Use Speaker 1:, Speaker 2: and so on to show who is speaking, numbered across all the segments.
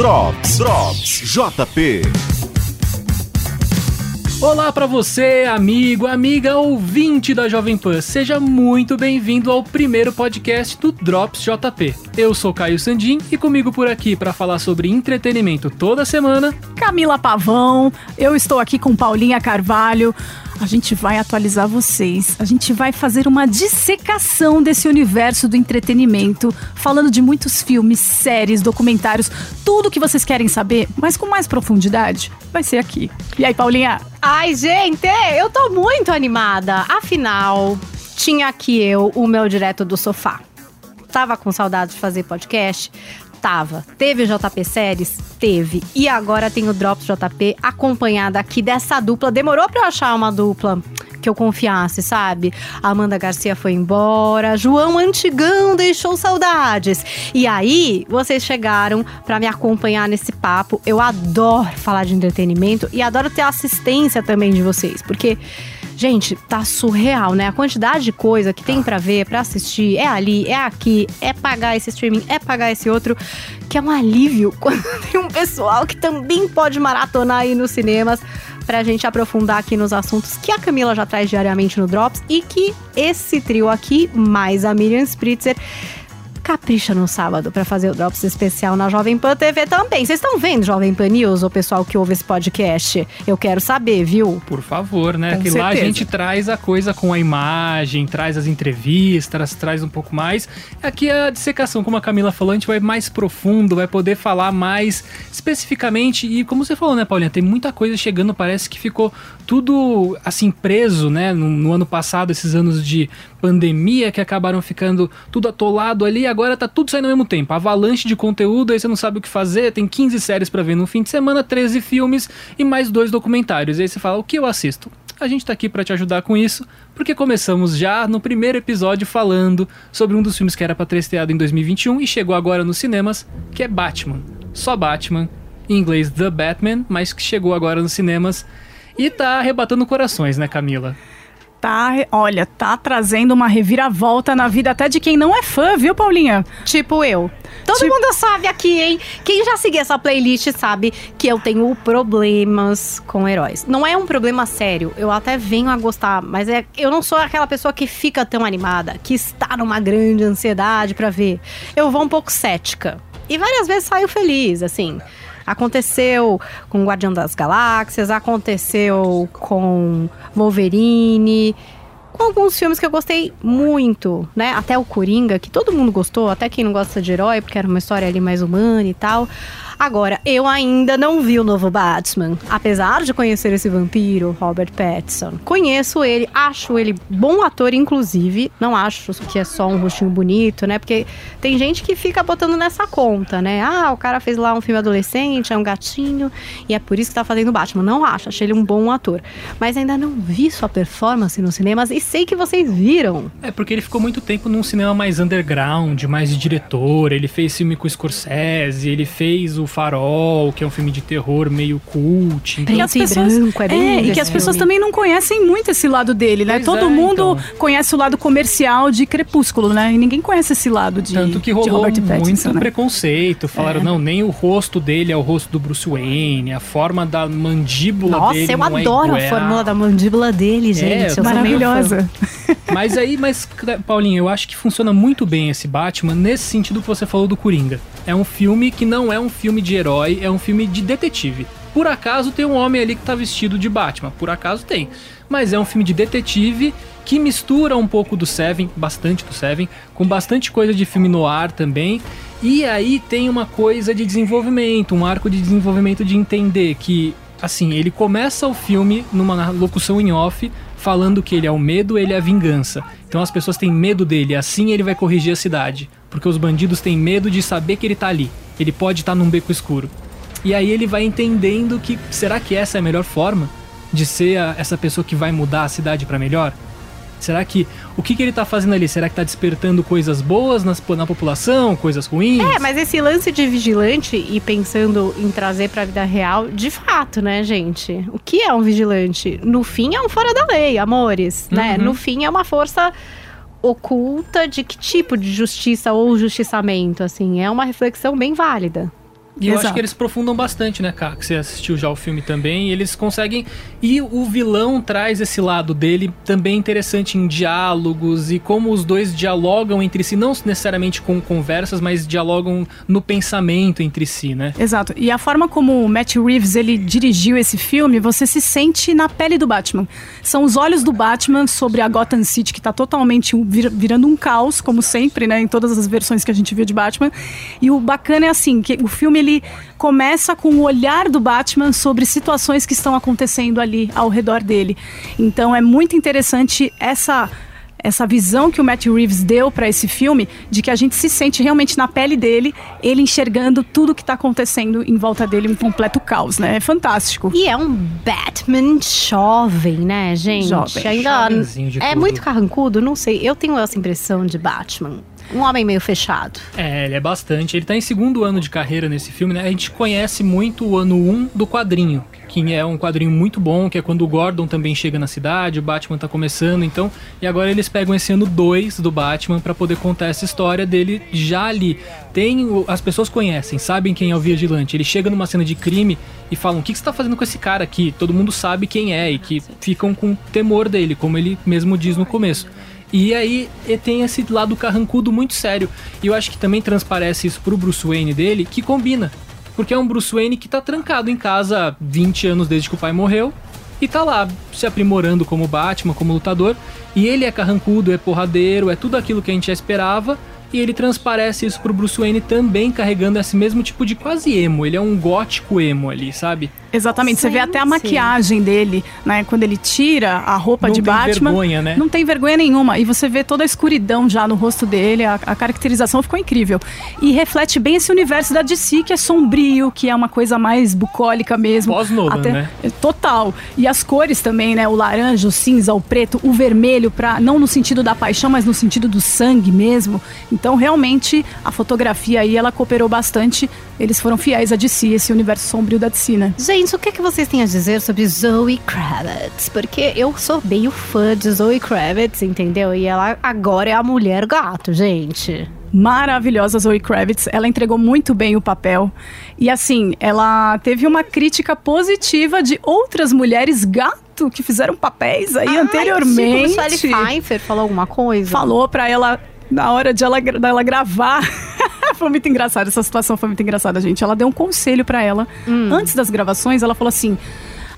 Speaker 1: Drops, Drops, JP.
Speaker 2: Olá para você, amigo, amiga, ouvinte da Jovem Pan. Seja muito bem-vindo ao primeiro podcast do Drops JP. Eu sou Caio Sandin e comigo por aqui para falar sobre entretenimento toda semana,
Speaker 3: Camila Pavão. Eu estou aqui com Paulinha Carvalho. A gente vai atualizar vocês. A gente vai fazer uma dissecação desse universo do entretenimento, falando de muitos filmes, séries, documentários, tudo que vocês querem saber, mas com mais profundidade, vai ser aqui. E aí, Paulinha?
Speaker 4: Ai, gente, eu tô muito animada. Afinal, tinha aqui eu, o meu direto do sofá. Tava com saudade de fazer podcast? Teve JP Séries? Teve. E agora tem o Drops JP acompanhada aqui dessa dupla. Demorou pra eu achar uma dupla que eu confiasse, sabe? A Amanda Garcia foi embora, João Antigão deixou saudades. E aí, vocês chegaram para me acompanhar nesse papo. Eu adoro falar de entretenimento e adoro ter assistência também de vocês, porque Gente, tá surreal, né? A quantidade de coisa que tem para ver, para assistir, é ali, é aqui, é pagar esse streaming, é pagar esse outro, que é um alívio quando tem um pessoal que também pode maratonar aí nos cinemas pra gente aprofundar aqui nos assuntos que a Camila já traz diariamente no Drops e que esse trio aqui, mais a Miriam Spritzer, capricha no sábado para fazer o Drops especial na Jovem Pan TV também. Vocês estão vendo Jovem Pan News, o pessoal que ouve esse podcast? Eu quero saber, viu?
Speaker 2: Por favor, né?
Speaker 3: Com
Speaker 2: que lá a
Speaker 3: certeza.
Speaker 2: gente traz a coisa com a imagem, traz as entrevistas, traz um pouco mais. Aqui a dissecação, como a Camila falou, a gente vai mais profundo, vai poder falar mais especificamente. E como você falou, né, Paulinha? Tem muita coisa chegando, parece que ficou tudo assim preso, né? No, no ano passado, esses anos de pandemia que acabaram ficando tudo atolado ali, agora tá tudo saindo ao mesmo tempo. Avalanche de conteúdo, aí você não sabe o que fazer, tem 15 séries pra ver no fim de semana, 13 filmes e mais dois documentários. E aí você fala, o que eu assisto? A gente tá aqui pra te ajudar com isso, porque começamos já no primeiro episódio falando sobre um dos filmes que era pra ter estreado em 2021 e chegou agora nos cinemas, que é Batman. Só Batman, em inglês The Batman, mas que chegou agora nos cinemas e tá arrebatando corações, né, Camila?
Speaker 3: Tá, olha, tá trazendo uma reviravolta na vida até de quem não é fã, viu, Paulinha?
Speaker 4: Tipo eu. Todo
Speaker 3: Tipo-
Speaker 4: mundo sabe aqui, hein? Quem já seguiu essa playlist sabe que eu tenho problemas com heróis. Não é um problema sério, eu até venho a gostar, mas é eu não sou aquela pessoa que fica tão animada, que está numa grande ansiedade pra ver. Eu vou um pouco cética. E várias vezes saio feliz, assim. Aconteceu com Guardião das Galáxias, aconteceu com Wolverine, com alguns filmes que eu gostei muito, né? Até o Coringa, que todo mundo gostou, até quem não gosta de herói, porque era uma história ali mais humana e tal. Agora, eu ainda não vi o novo Batman, apesar de conhecer esse vampiro, Robert Pattinson. Conheço ele, acho ele bom ator, inclusive. Não acho que é só um rostinho bonito, né? Porque tem gente que fica botando nessa conta, né? Ah, o cara fez lá um filme adolescente, é um gatinho, e é por isso que tá fazendo Batman. Não acho, achei ele um bom ator. Mas ainda não vi sua performance nos cinemas e sei que vocês viram.
Speaker 2: É porque ele ficou muito tempo num cinema mais underground, mais de diretor. Ele fez filme com o Scorsese, ele fez o Farol, que é um filme de terror meio cult. Então,
Speaker 3: E as pessoas,
Speaker 4: branco, é bem
Speaker 3: é, e que as pessoas também não conhecem muito esse lado dele, né?
Speaker 2: Pois
Speaker 3: Todo
Speaker 2: é,
Speaker 3: mundo
Speaker 2: então.
Speaker 3: conhece o lado comercial de Crepúsculo, né? E ninguém conhece esse lado de,
Speaker 2: Tanto que rolou
Speaker 3: Pattinson,
Speaker 2: muito
Speaker 3: né?
Speaker 2: preconceito. Falaram, não, nem o rosto dele é o rosto do Bruce Wayne, a forma da mandíbula
Speaker 4: Nossa,
Speaker 2: dele
Speaker 4: eu
Speaker 2: não é
Speaker 4: adoro a fórmula da mandíbula dele, gente. eu sou meio fã.
Speaker 3: Maravilhosa.
Speaker 2: Mas aí, mas, Paulinho, eu acho que funciona muito bem esse Batman nesse sentido que você falou do Coringa. É um filme que não é um filme de herói, é um filme de detetive. Por acaso tem um homem ali que tá vestido de Batman, por acaso tem. Mas é um filme de detetive que mistura um pouco do Seven, bastante do Seven, com bastante coisa de filme no ar também. E aí tem uma coisa de desenvolvimento, um arco de desenvolvimento de entender que, assim, ele começa o filme numa locução em off, falando que ele é o medo, ele é a vingança. Então as pessoas têm medo dele, assim ele vai corrigir a cidade. Porque os bandidos têm medo de saber que ele tá ali. Ele pode estar num beco escuro. E aí ele vai entendendo que será que essa é a melhor forma de ser a- essa pessoa que vai mudar a cidade pra melhor? Será que o que, que ele tá fazendo ali? Será que tá despertando coisas boas nas- na população, coisas ruins?
Speaker 4: É, mas esse lance de vigilante e pensando em trazer pra vida real, de fato, né, gente? O que é um vigilante? No fim é um fora da lei, amores, né?
Speaker 2: Uhum.
Speaker 4: No fim é uma força oculta de que tipo de justiça ou justiçamento, assim, é uma reflexão bem válida.
Speaker 2: E eu
Speaker 3: Exato.
Speaker 2: acho que eles aprofundam bastante, né, Cá? Que você assistiu já o filme também. E eles conseguem. E o vilão traz esse lado dele também interessante em diálogos e como os dois dialogam entre si, não necessariamente com conversas, mas dialogam no pensamento entre si, né?
Speaker 3: Exato. E a forma como o Matt Reeves ele dirigiu esse filme, você se sente na pele do Batman. São os olhos do Batman sobre a Gotham City que tá totalmente vir- virando um caos, como sempre, né, em todas as versões que a gente viu de Batman. E o bacana é assim, que o filme ele começa com o olhar do Batman sobre situações que estão acontecendo ali ao redor dele. Então é muito interessante essa essa visão que o Matt Reeves deu para esse filme, de que a gente se sente realmente na pele dele, ele enxergando tudo que tá acontecendo em volta dele, um completo caos, né? É fantástico.
Speaker 4: E é um Batman jovem, né, gente?
Speaker 3: Jovem.
Speaker 4: Ainda é
Speaker 2: tudo.
Speaker 4: muito carrancudo, não sei. Eu tenho essa impressão de Batman. Um homem meio fechado.
Speaker 2: É, ele é bastante. Ele tá em segundo ano de carreira nesse filme, né? A gente conhece muito o ano 1 do quadrinho, que é um quadrinho muito bom, que é quando o Gordon também chega na cidade, o Batman tá começando, então. E agora eles pegam esse ano 2 do Batman pra poder contar essa história dele já ali. Tem. As pessoas conhecem, sabem quem é o vigilante. Ele chega numa cena de crime e falam: O que, que você tá fazendo com esse cara aqui? Todo mundo sabe quem é e que ficam com temor dele, como ele mesmo diz no começo. E aí e tem esse lado carrancudo muito sério. E eu acho que também transparece isso pro Bruce Wayne dele, que combina. Porque é um Bruce Wayne que tá trancado em casa há 20 anos desde que o pai morreu. E tá lá se aprimorando como Batman, como lutador. E ele é carrancudo, é porradeiro, é tudo aquilo que a gente já esperava. E ele transparece isso pro Bruce Wayne também carregando esse mesmo tipo de quase emo. Ele é um gótico emo ali, sabe?
Speaker 3: Exatamente, você vê até a maquiagem dele, né? Quando ele tira a roupa
Speaker 2: Não
Speaker 3: de
Speaker 2: tem
Speaker 3: Batman.
Speaker 2: vergonha, né?
Speaker 3: Não tem vergonha nenhuma. E você vê toda a escuridão já no rosto dele, a, a caracterização ficou incrível. E reflete bem esse universo da DC, que é sombrio, que é uma coisa mais bucólica mesmo.
Speaker 2: Pós-Nolan,
Speaker 3: Até-
Speaker 2: né?
Speaker 3: Total. E as cores também, né? O laranja, o cinza, o preto, o vermelho, pra, não no sentido da paixão, mas no sentido do sangue mesmo. Então, realmente, a fotografia aí, ela cooperou bastante. Eles foram fiéis a DC, esse universo sombrio da DC, né?
Speaker 4: Gente, o que, que vocês têm a dizer sobre Zoe Kravitz? Porque eu sou meio fã de Zoe Kravitz, entendeu? E ela agora é a mulher gato, gente.
Speaker 3: maravilhosa Zoe Kravitz. Ela entregou muito bem o papel. E assim, ela teve uma crítica positiva de outras mulheres gato que fizeram papéis aí anteriormente.
Speaker 4: Tipo, Michelle Pfeiffer falou alguma coisa?
Speaker 3: Falou pra ela na hora de ela, dela gravar. Foi muito engraçado, essa situação foi muito engraçada, gente. Ela deu um conselho pra ela. Antes das gravações, ela falou assim: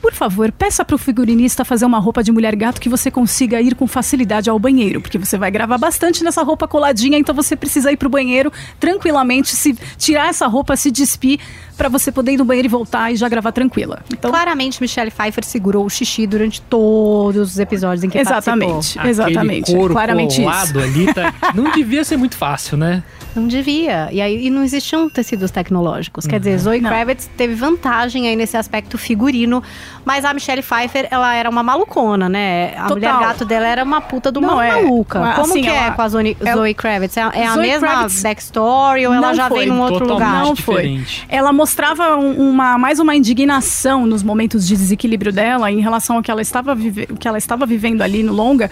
Speaker 3: por favor, peça pro figurinista fazer uma roupa de mulher gato que você consiga ir com facilidade ao banheiro, porque você vai gravar bastante nessa roupa coladinha, então você precisa ir pro banheiro tranquilamente, se tirar essa roupa, se despir, pra você poder ir no banheiro e voltar e já gravar tranquila. Então,
Speaker 4: Claramente, Michelle Pfeiffer segurou o xixi durante todos os episódios em que
Speaker 3: exatamente,
Speaker 4: participou.
Speaker 3: exatamente,
Speaker 2: Aquele couro
Speaker 3: claramente isso.
Speaker 2: colado ali tá... não devia ser muito fácil, né?
Speaker 4: Não devia. E aí e não existiam tecidos tecnológicos. Quer dizer, Zoe
Speaker 3: Não.
Speaker 4: Kravitz teve vantagem aí nesse aspecto figurino, mas a Michelle Pfeiffer, ela era uma malucona, né? A
Speaker 3: Total.
Speaker 4: mulher gato dela era uma puta de uma
Speaker 3: Não, é-
Speaker 4: maluca. Como
Speaker 3: assim,
Speaker 4: que é
Speaker 3: ela-
Speaker 4: com a Zoe,
Speaker 3: ela-
Speaker 4: Zoe Kravitz? É, é a
Speaker 3: Zoe
Speaker 4: mesma
Speaker 3: Kravitz-
Speaker 4: backstory ou ela já
Speaker 3: foi.
Speaker 4: vem num outro
Speaker 2: Totalmente
Speaker 4: lugar?
Speaker 3: Não foi. Ela mostrava um- uma, mais uma indignação nos momentos de desequilíbrio dela em relação ao que ela estava, vive, que ela estava vivendo ali no longa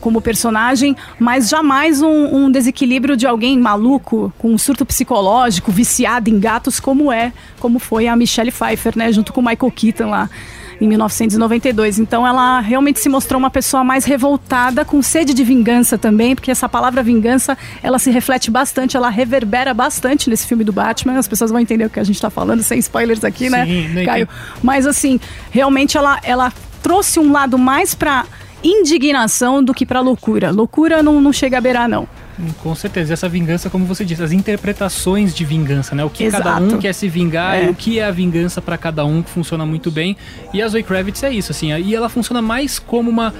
Speaker 3: como personagem, mas jamais um, um desequilíbrio de alguém maluco, com um surto psicológico, viciado em gatos, como é, como foi a Michelle Pfeiffer, né, junto com o Michael Keaton lá em 1992. Então ela realmente se mostrou uma pessoa mais revoltada, com sede de vingança também, porque essa palavra vingança, ela se reflete bastante, ela reverbera bastante nesse filme do Batman. As pessoas vão entender o que a gente tá falando, sem spoilers aqui, né,
Speaker 2: Sim, nem
Speaker 3: Caio? Mas assim, realmente ela, ela trouxe um lado mais pra indignação do que pra loucura. Loucura não, não chega a beirar, não.
Speaker 2: Com certeza. E essa vingança, como você disse, as interpretações de vingança, né? O que cada
Speaker 3: Exato.
Speaker 2: um quer se vingar
Speaker 3: É.
Speaker 2: e o que é a vingança pra cada um, que funciona muito bem. E a Zoe Kravitz é isso, assim. E ela funciona mais como uma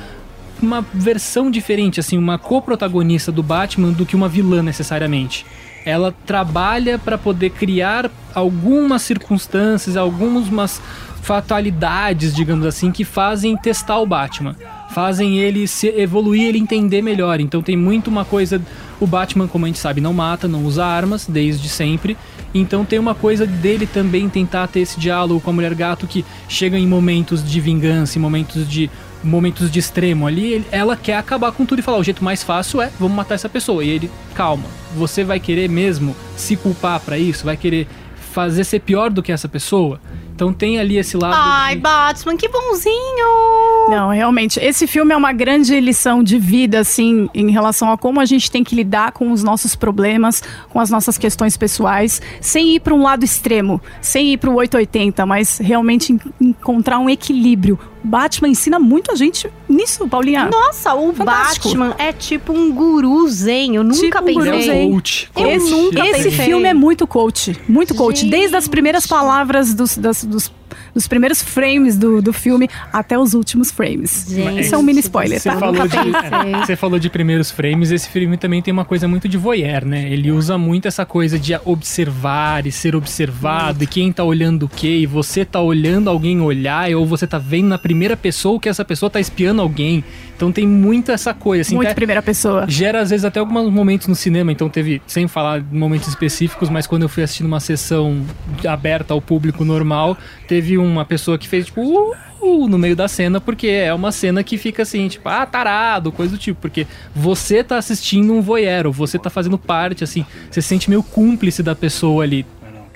Speaker 2: uma versão diferente, assim, uma co-protagonista do Batman do que uma vilã necessariamente. Ela trabalha pra poder criar algumas circunstâncias, algumas fatalidades, digamos assim, que fazem testar o Batman. Fazem ele se evoluir, ele entender melhor. Então tem muito uma coisa. O Batman, como a gente sabe, não mata, não usa armas desde sempre. Então tem uma coisa dele também tentar ter esse diálogo com a mulher gato que chega em momentos de vingança, em momentos de momentos de extremo ali, ela quer acabar com tudo e falar, o jeito mais fácil é, vamos matar essa pessoa. E ele, calma, você vai querer mesmo se culpar pra isso? Vai querer fazer ser pior do que essa pessoa. Então tem ali esse lado.
Speaker 4: Ai,
Speaker 2: de...
Speaker 4: Batman, que bonzinho!
Speaker 3: Não, realmente, esse filme é uma grande lição de vida, assim, em relação a como a gente tem que lidar com os nossos problemas, com as nossas questões pessoais, sem ir para um lado extremo, sem ir para o 880, mas realmente encontrar um equilíbrio. Batman ensina muito a gente nisso, Paulinha.
Speaker 4: Nossa, o
Speaker 3: Fantástico.
Speaker 4: Batman é tipo um guru zen. Eu nunca
Speaker 3: Tipo um
Speaker 4: pensei.
Speaker 3: guru zen.
Speaker 2: É coach,
Speaker 4: Eu
Speaker 2: coach.
Speaker 4: nunca
Speaker 3: Esse
Speaker 4: pensei.
Speaker 3: filme é muito coach, muito coach.
Speaker 4: Gente.
Speaker 3: Desde as primeiras palavras dos, das- dos, dos primeiros frames do, do filme até os últimos frames.
Speaker 4: Gente
Speaker 3: Isso é um mini spoiler,
Speaker 2: Você
Speaker 3: tá?
Speaker 2: falou, de, é, você falou de primeiros frames, esse filme também tem uma coisa muito de voyeur, né? Ele usa muito essa coisa de observar e ser observado, e quem tá olhando o quê, e você tá olhando alguém olhar, ou você tá vendo na primeira pessoa que essa pessoa tá espiando alguém. Então tem muito essa coisa, assim.
Speaker 3: muito primeira pessoa.
Speaker 2: Gera, às vezes, até alguns momentos no cinema, então teve, sem falar de momentos específicos, mas quando eu fui assistindo uma sessão aberta ao público normal, teve uma pessoa que fez, tipo, uh, uh, no meio da cena, porque é uma cena que fica assim, tipo, ah, tarado, coisa do tipo, porque você tá assistindo um voyeur, você tá fazendo parte, assim, você se sente meio cúmplice da pessoa ali.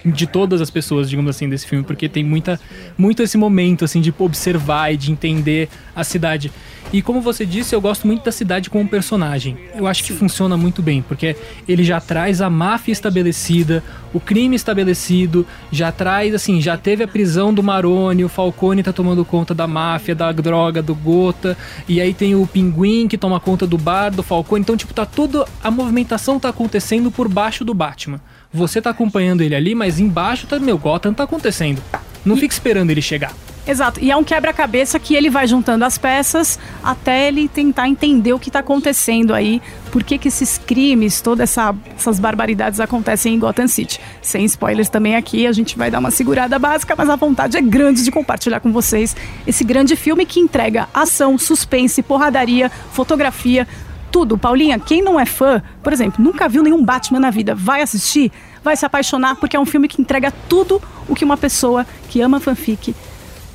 Speaker 2: De todas as pessoas, digamos assim, desse filme, porque tem muita, muito esse momento, assim, de observar e de entender a cidade. E como você disse, eu gosto muito da cidade como personagem. Eu acho que funciona muito bem, porque ele já traz a máfia estabelecida, o crime estabelecido, já traz, assim, já teve a prisão do Maroni, o Falcone tá tomando conta da máfia, da droga, do Gota, e aí tem o Pinguim que toma conta do bar, do Falcone. Então, tipo, tá tudo. A movimentação tá acontecendo por baixo do Batman. Você tá acompanhando ele ali, mas embaixo tá, meu, Gotham tá acontecendo. Não fica esperando ele chegar.
Speaker 3: Exato. E é um quebra-cabeça que ele vai juntando as peças até ele tentar entender o que está acontecendo aí, por que, que esses crimes, todas essa- essas barbaridades acontecem em Gotham City. Sem spoilers também aqui, a gente vai dar uma segurada básica, mas a vontade é grande de compartilhar com vocês esse grande filme que entrega ação, suspense, porradaria, fotografia, tudo. Paulinha, quem não é fã, por exemplo, nunca viu nenhum Batman na vida, vai assistir, vai se apaixonar, porque é um filme que entrega tudo o que uma pessoa que ama fanfic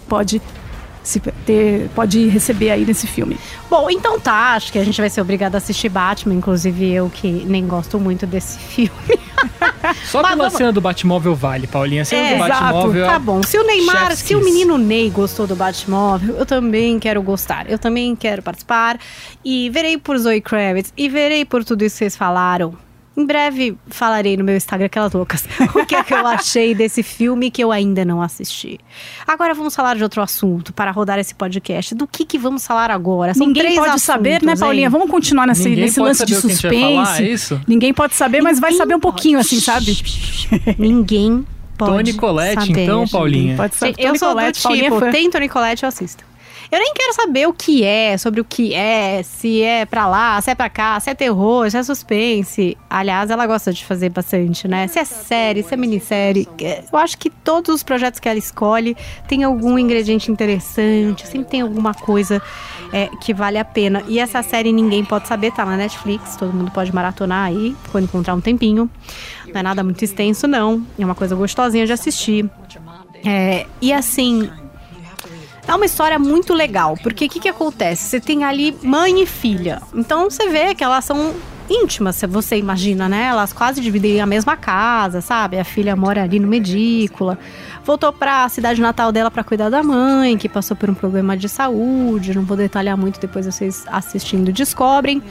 Speaker 3: pode se ter, pode receber aí nesse filme.
Speaker 4: Bom, então tá, acho que a gente vai ser obrigado a assistir Batman, inclusive eu que nem gosto muito desse filme.
Speaker 2: Só
Speaker 4: Mas
Speaker 2: pela
Speaker 4: vamos-
Speaker 2: cena do Batmóvel vale, Paulinha. A cena
Speaker 4: É,
Speaker 2: do
Speaker 3: exato.
Speaker 2: Batmóvel.
Speaker 4: Tá bom, se o Neymar, se o menino Ney gostou do Batmóvel, eu também quero gostar. Eu também quero participar. E verei por Zoe Kravitz e verei por tudo isso que vocês falaram. Em breve falarei no meu Instagram, aquelas loucas, o que é que eu achei desse filme que eu ainda não assisti. Agora vamos falar de outro assunto para rodar esse podcast. Do que que vamos falar agora? São
Speaker 3: Ninguém
Speaker 4: três
Speaker 3: pode saber, né,
Speaker 4: assuntos,
Speaker 3: Paulinha?
Speaker 4: hein?
Speaker 3: Vamos continuar nesse,
Speaker 2: Ninguém
Speaker 3: nesse lance de
Speaker 2: vai
Speaker 3: suspense.
Speaker 2: falar, é isso?
Speaker 3: Ninguém pode saber, mas vai
Speaker 4: Ninguém
Speaker 3: saber um pouquinho,
Speaker 4: pode.
Speaker 3: assim, sabe?
Speaker 4: Ninguém pode
Speaker 2: Tony Colette,
Speaker 4: saber,
Speaker 2: então. Paulinha.
Speaker 3: Pode saber.
Speaker 4: Eu
Speaker 3: Toni
Speaker 4: sou
Speaker 3: Collette,
Speaker 4: do
Speaker 3: Paulinha é
Speaker 4: tipo,
Speaker 3: fã.
Speaker 4: tem Tony Colette, eu assisto. Eu nem quero saber o que é, sobre o que é, se é pra lá, se é pra cá, se é terror, se é suspense. Aliás, ela gosta de fazer bastante, né? Se é série, se é minissérie. Eu acho que todos os projetos que ela escolhe tem algum ingrediente interessante, sempre tem alguma coisa é, que vale a pena. E essa série Ninguém Pode Saber tá na Netflix, todo mundo pode maratonar aí, quando encontrar um tempinho. Não é nada muito extenso, não. É uma coisa gostosinha de assistir. É, e assim, é uma história muito legal, porque o que, que acontece? Você tem ali mãe e filha. Então você vê que elas são íntimas, se você imagina, né? Elas quase dividem a mesma casa, sabe? A filha mora ali no Medícola. Voltou pra cidade natal dela pra cuidar da mãe, que passou por um problema de saúde. Não vou detalhar muito, depois vocês assistindo descobrem.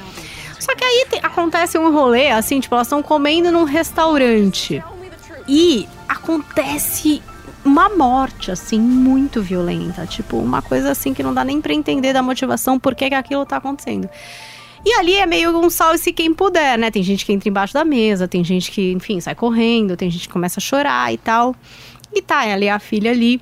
Speaker 4: Só que aí acontece um rolê, assim, tipo, elas estão comendo num restaurante. E acontece uma morte, assim, muito violenta. Tipo, uma coisa assim que não dá nem pra entender da motivação por que, que aquilo tá acontecendo. E ali é meio um salve-se quem puder, né? Tem gente que entra embaixo da mesa, tem gente que, enfim, sai correndo, tem gente que começa a chorar e tal. E tá, ali a filha ali.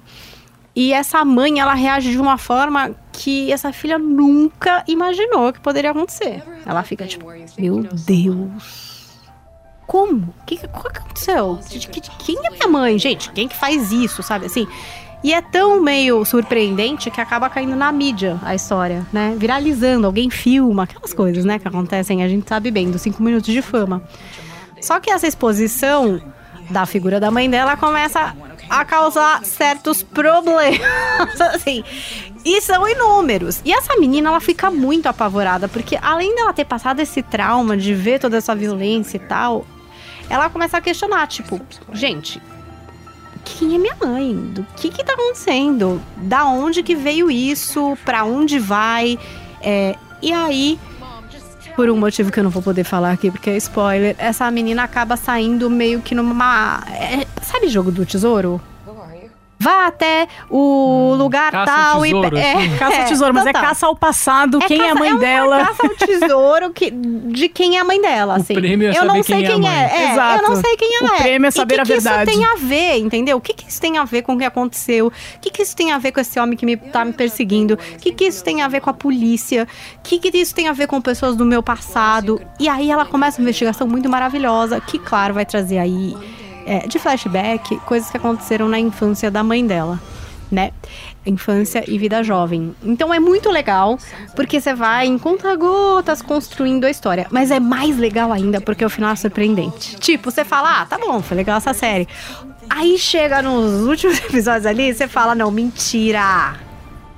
Speaker 4: E essa mãe, ela reage de uma forma que essa filha nunca imaginou que poderia acontecer. Ela fica tipo, meu Deus. Como? Que, que, que aconteceu? De- quem é minha mãe, gente? Quem que faz isso, sabe assim? E é tão meio surpreendente que acaba caindo na mídia a história, né? Viralizando, alguém filma, aquelas coisas, né, que acontecem, a gente sabe bem, dos cinco minutos de fama. Só que essa exposição da figura da mãe dela começa a causar certos problemas, assim. E são inúmeros. E essa menina, ela fica muito apavorada, porque além dela ter passado esse trauma de ver toda essa violência e tal, ela começa a questionar, tipo, gente, quem é minha mãe? Do que que tá acontecendo? Da onde que veio isso? Pra onde vai? É, e aí, por um motivo que eu não vou poder falar aqui, porque é spoiler, essa menina acaba saindo meio que numa. é, sabe jogo do tesouro? Vá até o lugar
Speaker 2: caça ao
Speaker 4: tal
Speaker 2: tesouro,
Speaker 4: e.
Speaker 2: assim.
Speaker 3: Caça ao tesouro, mas é caça ao passado, quem é a
Speaker 4: caça-
Speaker 3: mãe
Speaker 4: uma
Speaker 3: dela.
Speaker 4: caça ao tesouro que, de quem é a mãe dela, assim.
Speaker 2: prêmio é
Speaker 4: eu
Speaker 2: saber
Speaker 4: não
Speaker 2: quem
Speaker 4: sei
Speaker 2: é a
Speaker 4: quem é. é
Speaker 3: Exato.
Speaker 4: Eu não sei quem ela
Speaker 3: O
Speaker 4: é.
Speaker 3: prêmio é
Speaker 4: E
Speaker 3: saber
Speaker 4: que
Speaker 3: a
Speaker 4: que
Speaker 3: verdade.
Speaker 4: isso tem a ver, entendeu? O que, que isso tem a ver com o que aconteceu? O que, que isso tem a ver com esse homem que me, tá me perseguindo? O que, que isso tem a ver com a polícia? O que, que isso tem a ver com pessoas do meu passado? E aí ela começa uma investigação muito maravilhosa, que, claro, vai trazer aí, é, de flashback, coisas que aconteceram na infância da mãe dela né? Infância e vida jovem. Então é muito legal, porque você vai em conta-gotas construindo a história. Mas é mais legal ainda, porque o final é surpreendente. Tipo, você fala, ah, tá bom, foi legal essa série. Aí chega nos últimos episódios ali, você fala, não, mentira.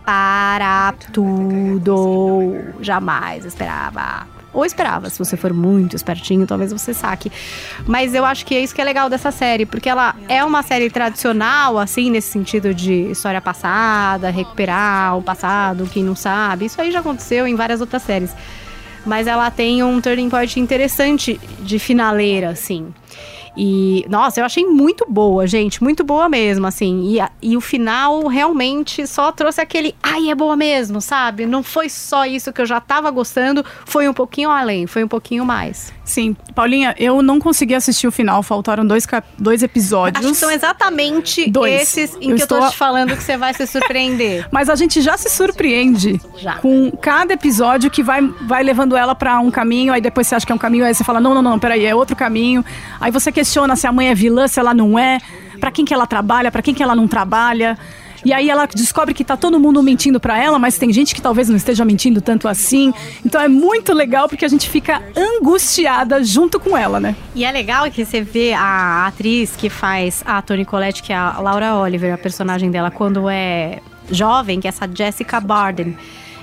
Speaker 4: Para tudo. Jamais esperava. Ou esperava, se você for muito espertinho, talvez você saque. Mas eu acho que é isso que é legal dessa série, porque ela é uma série tradicional, assim, nesse sentido de história passada, recuperar o passado, quem não sabe. Isso aí já aconteceu em várias outras séries. Mas ela tem um turning point interessante de finaleira, assim. E, nossa, eu achei muito boa, gente. Muito boa mesmo, assim. E, a- e o final realmente só trouxe aquele. Ai, é boa mesmo, sabe? Não foi só isso que eu já tava gostando. Foi um pouquinho além, foi um pouquinho mais.
Speaker 3: Sim, Paulinha, eu não consegui assistir o final, faltaram dois, dois episódios.
Speaker 4: Acho que são exatamente
Speaker 3: Dois.
Speaker 4: esses em
Speaker 3: Eu
Speaker 4: que eu
Speaker 3: estou
Speaker 4: tô
Speaker 3: a-
Speaker 4: te falando que você vai se surpreender.
Speaker 3: Mas a gente já se surpreende
Speaker 4: Já.
Speaker 3: com cada episódio que vai, vai levando ela pra um caminho, aí depois você acha que é um caminho, aí você fala, não, não, não, peraí, é outro caminho. Aí você questiona se a mãe é vilã, se ela não é, pra quem que ela trabalha, pra quem que ela não trabalha. E aí ela descobre que tá todo mundo mentindo pra ela, mas tem gente que talvez não esteja mentindo tanto assim. Então é muito legal porque a gente fica angustiada junto com ela, né?
Speaker 4: E é legal que você vê a atriz que faz a Toni Collette, que é a Laura Oliver, a personagem dela, quando é jovem, que é essa Jessica Barden.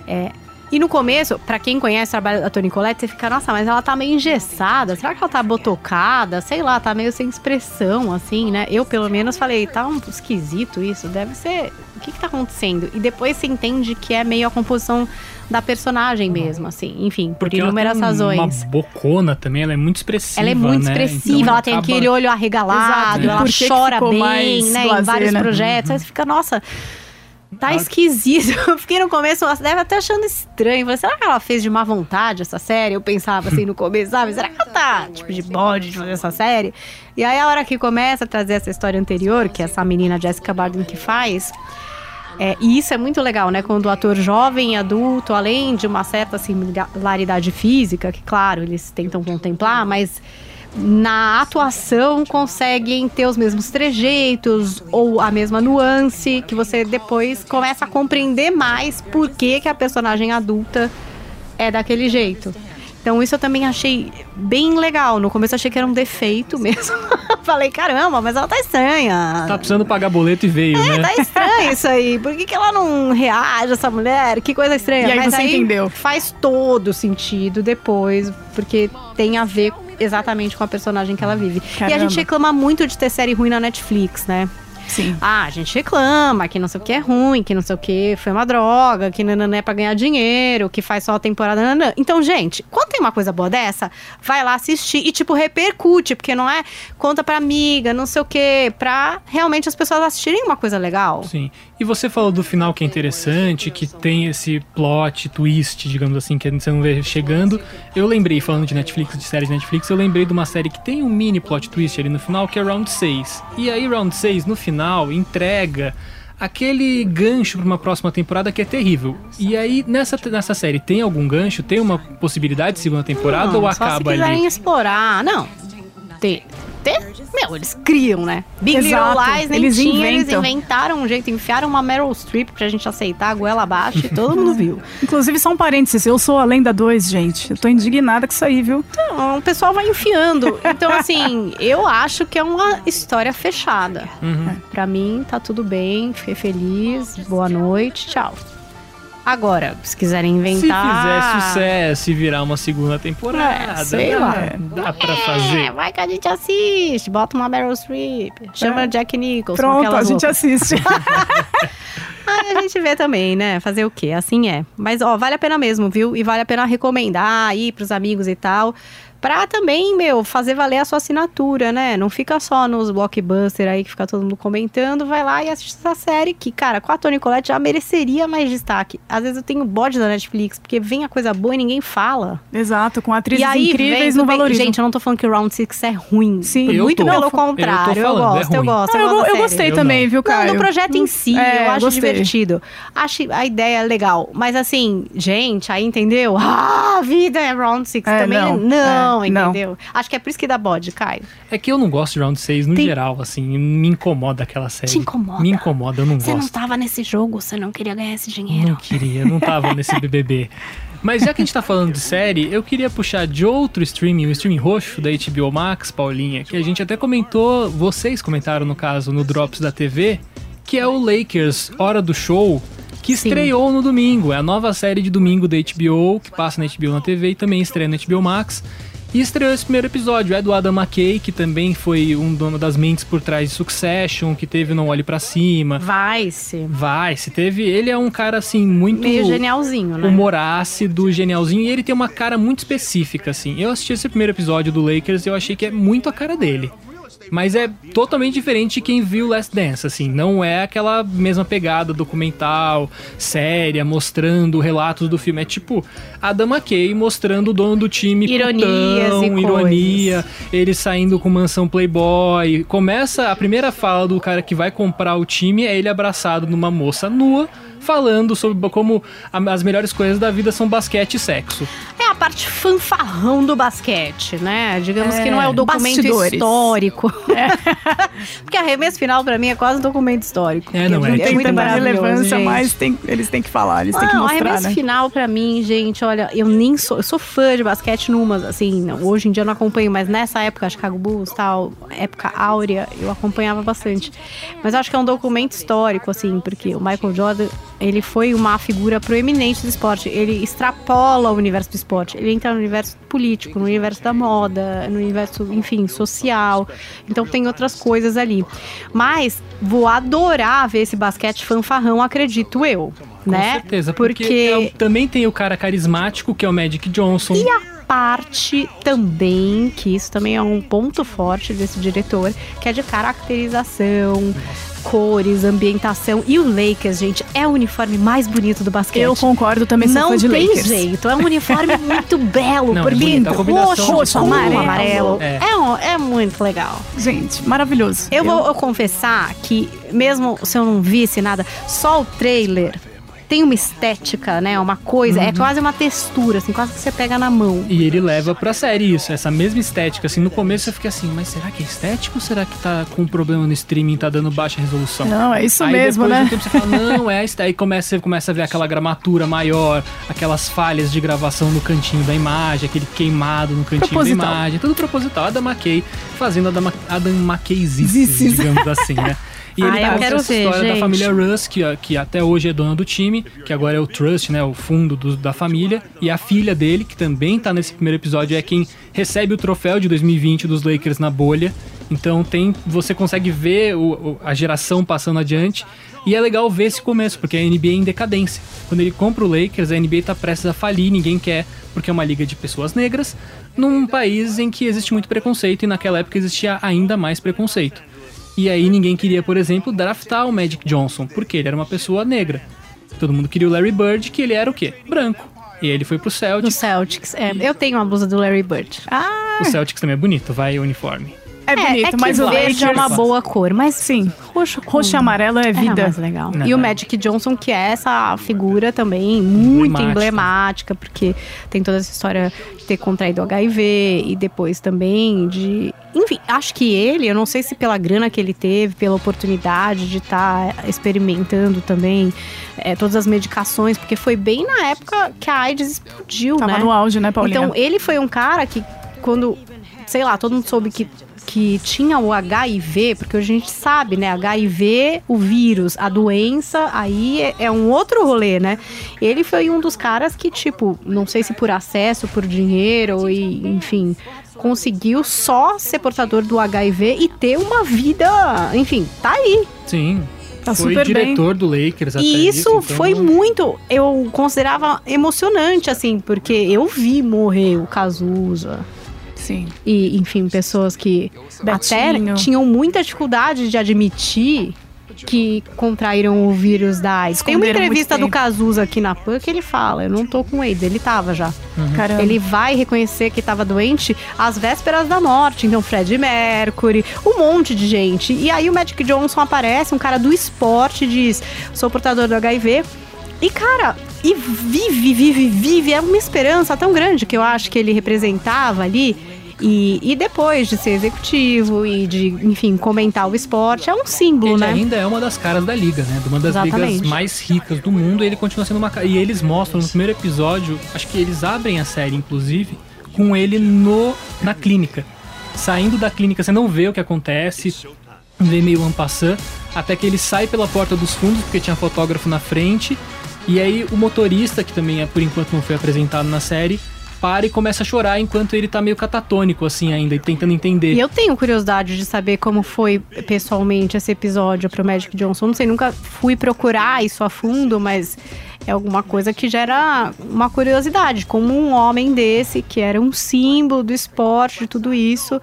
Speaker 4: É, e no começo, pra quem conhece o trabalho da Toni Collette, você fica, nossa, mas ela tá meio engessada. Será que ela tá botocada? Sei lá, tá meio sem expressão, assim, né? Eu, pelo menos, falei, tá um esquisito isso. Deve ser. O que que tá acontecendo? E depois você entende que é meio a composição da personagem mesmo, assim. Enfim, por
Speaker 2: Porque ela
Speaker 4: inúmeras
Speaker 2: tem
Speaker 4: razões.
Speaker 2: uma bocona também, ela é muito expressiva,
Speaker 4: Ela é muito
Speaker 2: né?
Speaker 4: expressiva,
Speaker 2: Então
Speaker 4: ela tem
Speaker 2: acaba-
Speaker 4: aquele olho arregalado,
Speaker 3: Exato.
Speaker 4: ela
Speaker 3: que que
Speaker 4: chora bem, né? Em vários
Speaker 3: né?
Speaker 4: projetos. Aí você fica, nossa, tá
Speaker 2: Ah.
Speaker 4: esquisito. Eu fiquei no começo, deve até achando estranho. Falei, será que ela fez de má vontade essa série? Eu pensava assim no começo, sabe? Será que ela tá, tipo, de bode de fazer essa série? E aí a hora que começa a trazer essa história anterior, que é essa menina Jessica Barden que faz. É, e isso é muito legal, né? Quando o ator jovem e adulto, além de uma certa similaridade física, que claro, eles tentam contemplar, mas na atuação conseguem ter os mesmos trejeitos ou a mesma nuance, que você depois começa a compreender mais por que, que a personagem adulta é daquele jeito. Então isso eu também achei bem legal. No começo eu achei que era um defeito mesmo. Falei, caramba, mas ela tá estranha.
Speaker 2: Tá precisando pagar boleto e veio,
Speaker 4: É,
Speaker 2: né?
Speaker 4: tá estranho isso aí. Por que, que ela não reage, essa mulher? Que coisa estranha.
Speaker 3: E aí
Speaker 4: Mas
Speaker 3: você entendeu.
Speaker 4: Faz todo sentido depois, porque tem a ver exatamente com a personagem que ela vive. E a
Speaker 3: Caramba.
Speaker 4: gente reclama muito de ter série ruim na Netflix, né?
Speaker 3: Sim.
Speaker 4: Ah, a gente reclama que não sei o que é ruim, que não sei o que foi uma droga, que nananã é pra ganhar dinheiro, que faz só a temporada nananã. Então, gente, quando tem uma coisa boa dessa, vai lá assistir e, tipo, repercute, porque não é conta pra amiga, não sei o que, pra realmente as pessoas assistirem uma coisa legal.
Speaker 2: Sim. E você falou do final que é interessante, que tem esse plot, twist, digamos assim, que você não vê chegando. Eu lembrei, falando de Netflix, de séries Netflix, eu lembrei de uma série que tem um mini plot twist ali no final, que é Round 6. E aí, Round 6, no final, entrega aquele gancho pra uma próxima temporada que é terrível. E aí, nessa, nessa série, tem algum gancho? Tem uma possibilidade de segunda temporada
Speaker 4: Não,
Speaker 2: ou
Speaker 4: só
Speaker 2: acaba
Speaker 4: se quiserem
Speaker 2: ali?
Speaker 4: explorar. Não. Ter. Ter? Meu, eles criam, né? Big
Speaker 3: Exato,
Speaker 4: Little Lies nem
Speaker 3: eles
Speaker 4: tinha, eles
Speaker 3: inventam.
Speaker 4: inventaram um jeito, enfiaram uma Meryl Streep pra gente aceitar a goela abaixo e todo mundo viu.
Speaker 3: Inclusive, só um parênteses, eu sou a Lenda 2, gente. Eu tô indignada com isso aí, viu?
Speaker 4: Então, o pessoal vai enfiando. Então, assim, eu acho que é uma história fechada.
Speaker 2: Uhum.
Speaker 4: Pra mim, tá tudo bem, fiquei feliz, boa noite, tchau. Agora, se quiserem
Speaker 2: Se
Speaker 4: inventar.
Speaker 2: fizer sucesso e virar uma segunda temporada,
Speaker 4: É, sei
Speaker 2: dá,
Speaker 4: lá.
Speaker 2: dá pra
Speaker 4: É,
Speaker 2: fazer.
Speaker 4: vai que a gente assiste. Bota uma Meryl Streep. Chama
Speaker 3: É.
Speaker 4: Jack Nicholson.
Speaker 3: Pronto, a gente
Speaker 4: loucas.
Speaker 3: assiste.
Speaker 4: Aí a gente vê também, né? Fazer o quê? Assim é. Mas, ó, vale a pena mesmo, viu? E vale a pena recomendar aí pros amigos e tal. Pra também, meu, fazer valer a sua assinatura, né? Não fica só nos blockbuster aí que fica todo mundo comentando. Vai lá e assiste essa série que, cara, com a Toni Collette já mereceria mais destaque. Às vezes eu tenho bode da Netflix, porque vem a coisa boa e ninguém fala.
Speaker 3: Exato, com atrizes
Speaker 4: e aí,
Speaker 3: incríveis no valorismo.
Speaker 4: Gente, eu não tô falando que o Round Six é ruim.
Speaker 3: Sim.
Speaker 2: Eu
Speaker 4: Muito
Speaker 2: tô.
Speaker 4: pelo
Speaker 2: Eu
Speaker 4: contrário. Eu,
Speaker 2: falando, é
Speaker 4: gosto, eu gosto.
Speaker 3: Ah,
Speaker 4: eu
Speaker 3: eu,
Speaker 4: gosto da
Speaker 3: eu
Speaker 4: série.
Speaker 3: gostei
Speaker 2: Eu
Speaker 3: também,
Speaker 2: não.
Speaker 3: viu, Caio?
Speaker 4: Não, do projeto em si,
Speaker 3: É,
Speaker 4: eu acho
Speaker 3: gostei.
Speaker 4: divertido. Acho a ideia legal. Mas assim, gente, aí entendeu? Ah, a vida é Round Six
Speaker 3: É,
Speaker 4: também.
Speaker 3: não,
Speaker 4: Não,
Speaker 3: é, não.
Speaker 4: entendeu? Acho que é por isso que dá bode, Caio.
Speaker 2: É que eu não gosto de Round 6 no
Speaker 4: Tem-
Speaker 2: geral, assim, me incomoda aquela série.
Speaker 4: Te incomoda?
Speaker 2: Me incomoda, eu não
Speaker 4: Você não
Speaker 2: gosto.
Speaker 4: tava nesse jogo, você não queria ganhar esse
Speaker 2: Não
Speaker 4: dinheiro.
Speaker 2: queria, não tava nesse BBB. Mas já que a gente tá falando de série, eu queria puxar de outro streaming, o streaming roxo da HBO Max, Paulinha, que a gente até comentou, vocês comentaram no caso, no Drops da TV, que é o Lakers Hora do Show, que
Speaker 4: Sim.
Speaker 2: estreou no domingo. É a nova série de domingo da HBO, que passa na HBO na TV e também estreia na HBO Max. E estreou esse primeiro episódio. É do Adam McKay, que também foi um dono das mentes por trás de Succession, que teve Não Olhe Pra Cima.
Speaker 4: Vai,
Speaker 2: se teve. Ele é um cara assim, muito
Speaker 4: Meio genialzinho, né?
Speaker 2: humor ácido, genialzinho, e ele tem uma cara muito específica, assim. Eu assisti esse primeiro episódio do Lakers e eu achei que é muito a cara dele. Mas é totalmente diferente de quem viu Last Dance, assim. Não é aquela mesma pegada documental, séria, mostrando relatos do filme. É tipo Adam McKay mostrando o dono do time
Speaker 4: Ironias
Speaker 2: putão,
Speaker 4: e
Speaker 2: ironia, ele saindo com mansão playboy. Começa a primeira fala do cara que vai comprar o time, é ele abraçado numa moça nua, falando sobre como a- as melhores coisas da vida são basquete e sexo.
Speaker 4: É a parte fanfarrão do basquete, né? Digamos que não é o documento
Speaker 3: bastidores.
Speaker 4: histórico. Porque arremesso final, pra mim, é quase um documento histórico.
Speaker 2: É, não, é
Speaker 3: Não tem
Speaker 2: muito
Speaker 3: tanta relevância,
Speaker 4: gente.
Speaker 3: mas tem- eles têm que falar, eles têm que
Speaker 4: Não,
Speaker 3: mostrar,
Speaker 4: arremesso
Speaker 3: né?
Speaker 4: final pra mim, gente, olha, eu nem sou, eu sou fã de basquete numas, assim, não, hoje em dia eu não acompanho, mas nessa época, Chicago Bulls, tal, época áurea, eu acompanhava bastante. Mas eu acho que é um documento histórico, assim, porque o Michael Jordan, ele foi uma figura proeminente do esporte, ele extrapola o universo do esporte, ele entra no universo político, no universo da moda, no universo, enfim, social, então tem outras coisas ali. Mas vou adorar ver esse basquete fanfarrão, acredito eu.
Speaker 2: Com
Speaker 4: né?
Speaker 2: certeza, porque, é o- também tem o cara carismático, que é o Magic Johnson.
Speaker 4: E a parte também, que isso também é um ponto forte desse diretor, que é de caracterização, cores, ambientação. E o Lakers, gente, é o uniforme mais bonito do basquete.
Speaker 3: Eu concordo também, sou
Speaker 4: Não
Speaker 3: de
Speaker 4: tem
Speaker 3: Lakers.
Speaker 4: jeito, é um uniforme muito belo,
Speaker 2: Não,
Speaker 4: porque
Speaker 2: a combinação
Speaker 4: roxo, com
Speaker 2: cor.
Speaker 4: amarelo.
Speaker 2: É.
Speaker 4: É. um- é muito legal.
Speaker 3: Gente, maravilhoso.
Speaker 4: Eu vou confessar que, mesmo se eu não visse nada, só o trailer tem uma estética, né? Uma coisa,
Speaker 2: Uhum.
Speaker 4: é quase uma textura, assim, quase que você pega na mão.
Speaker 2: E ele leva pra série isso, essa mesma estética. Assim, no começo eu fiquei assim, mas será que é estético ou será que tá com problema no streaming, tá dando baixa resolução?
Speaker 3: Não, é isso
Speaker 2: Aí
Speaker 3: mesmo,
Speaker 2: depois de
Speaker 3: né?
Speaker 2: um tempo você fala, não, é estético. Aí começa, você começa a ver aquela gramatura maior, aquelas falhas de gravação no cantinho da imagem, aquele queimado no cantinho
Speaker 3: Proposital.
Speaker 2: da imagem. Tudo proposital. Adam McKay fazendo Adam, Adam McKayzices, digamos assim, né? E
Speaker 4: Ah,
Speaker 2: ele
Speaker 4: eu
Speaker 2: conta
Speaker 4: quero
Speaker 2: essa
Speaker 4: ver,
Speaker 2: história da
Speaker 4: gente.
Speaker 2: família Russ, que, que até hoje é dona do time, que agora é o Trust, né? O fundo do- da família. E a filha dele, que também tá nesse primeiro episódio, é quem recebe o troféu de 2020 dos Lakers na bolha. Então tem, você consegue ver o- a geração passando adiante. E é legal ver esse começo, porque a NBA é em decadência. Quando ele compra o Lakers, a NBA tá prestes a falir, ninguém quer, porque é uma liga de pessoas negras, num país em que existe muito preconceito e naquela época existia ainda mais preconceito. E aí ninguém queria, por exemplo, draftar o Magic Johnson, porque ele era uma pessoa negra. Todo mundo queria o Larry Bird, que ele era o quê? Branco. E ele foi pro Celtics.
Speaker 4: Celtics. É, eu tenho uma blusa do Larry Bird.
Speaker 3: Ah,
Speaker 2: O Celtics também é bonito, vai o uniforme.
Speaker 3: É bonito,
Speaker 4: é que
Speaker 3: mas o
Speaker 4: verde é uma
Speaker 3: Lakers-
Speaker 4: boa cor, mas
Speaker 3: Sim,
Speaker 4: roxo, com-
Speaker 3: roxo e amarelo é
Speaker 4: É
Speaker 3: vida.
Speaker 4: mais legal.
Speaker 2: Não,
Speaker 4: e o
Speaker 2: é.
Speaker 4: Magic Johnson, que é essa figura também muito
Speaker 2: Emblemática.
Speaker 4: emblemática, porque tem toda essa história de ter contraído HIV e depois também de. Enfim, acho que ele, eu não sei se pela grana que ele teve, pela oportunidade de estar experimentando também é, todas as medicações, porque foi bem na época que a AIDS explodiu,
Speaker 3: Tava
Speaker 4: né?
Speaker 3: no auge, né, Paulinha?
Speaker 4: Então, ele foi um cara que, quando, sei lá, todo mundo soube que que tinha o HIV, porque a gente sabe, né? HIV, o vírus, a doença, aí é, é um outro rolê, né? Ele foi um dos caras que, tipo, não sei se por acesso, por dinheiro, e, enfim, conseguiu só ser portador do HIV e ter uma vida, enfim, tá aí.
Speaker 2: Sim.
Speaker 3: Tá
Speaker 2: foi diretor do Lakers até
Speaker 4: E isso
Speaker 2: então
Speaker 4: foi
Speaker 2: não-
Speaker 4: muito, eu considerava emocionante, assim, porque eu vi morrer o Cazuza.
Speaker 3: Sim.
Speaker 4: E, enfim, pessoas que até
Speaker 3: Betinho.
Speaker 4: tinham muita dificuldade de admitir que contraíram o vírus da AIDS. Tem uma entrevista do. Cazuza aqui na PAN que ele fala, eu não tô com AIDS, ele tava já.
Speaker 3: Caramba.
Speaker 4: Ele vai reconhecer que estava doente às vésperas da morte. Então, Fred Mercury, um monte de gente. E aí o Magic Johnson aparece, um cara do esporte, diz: sou portador do HIV. E, cara, e vive, vive, vive. É uma esperança tão grande que eu acho que ele representava ali. E, e depois de ser executivo e de, enfim, comentar o esporte, é um símbolo,
Speaker 2: Ele
Speaker 4: né?
Speaker 2: ainda é uma das caras da liga, né? Uma das
Speaker 4: Exatamente.
Speaker 2: ligas mais ricas do mundo. Ele continua sendo uma cara. E eles mostram no primeiro episódio, acho que eles abrem a série, inclusive, com ele no na clínica. Saindo da clínica, você não vê o que acontece, vê meio passant, até que ele sai pela porta dos fundos, porque tinha fotógrafo na frente. E aí o motorista, que também é por enquanto não foi apresentado na série, para e começa a chorar enquanto ele tá meio catatônico, assim, ainda, e tentando entender.
Speaker 4: E eu tenho curiosidade de saber como foi pessoalmente esse episódio pro Magic Johnson. Não sei, nunca fui procurar isso a fundo, mas é alguma coisa que gera uma curiosidade. Como um homem desse, que era um símbolo do esporte, de tudo isso,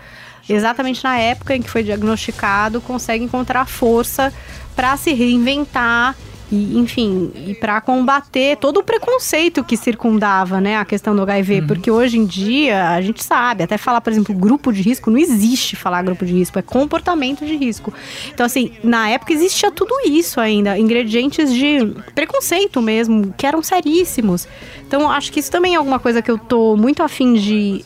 Speaker 4: exatamente na época em que foi diagnosticado, consegue encontrar força para se reinventar. E, enfim, e para combater todo o preconceito que circundava, né, a questão do HIV, porque hoje em dia a gente sabe, até falar, por exemplo, grupo de risco, não existe falar grupo de risco, é comportamento de risco. Então, assim, na época existia tudo isso ainda, ingredientes de preconceito mesmo, que eram seríssimos. Então, acho que isso também é alguma coisa que eu tô muito afim de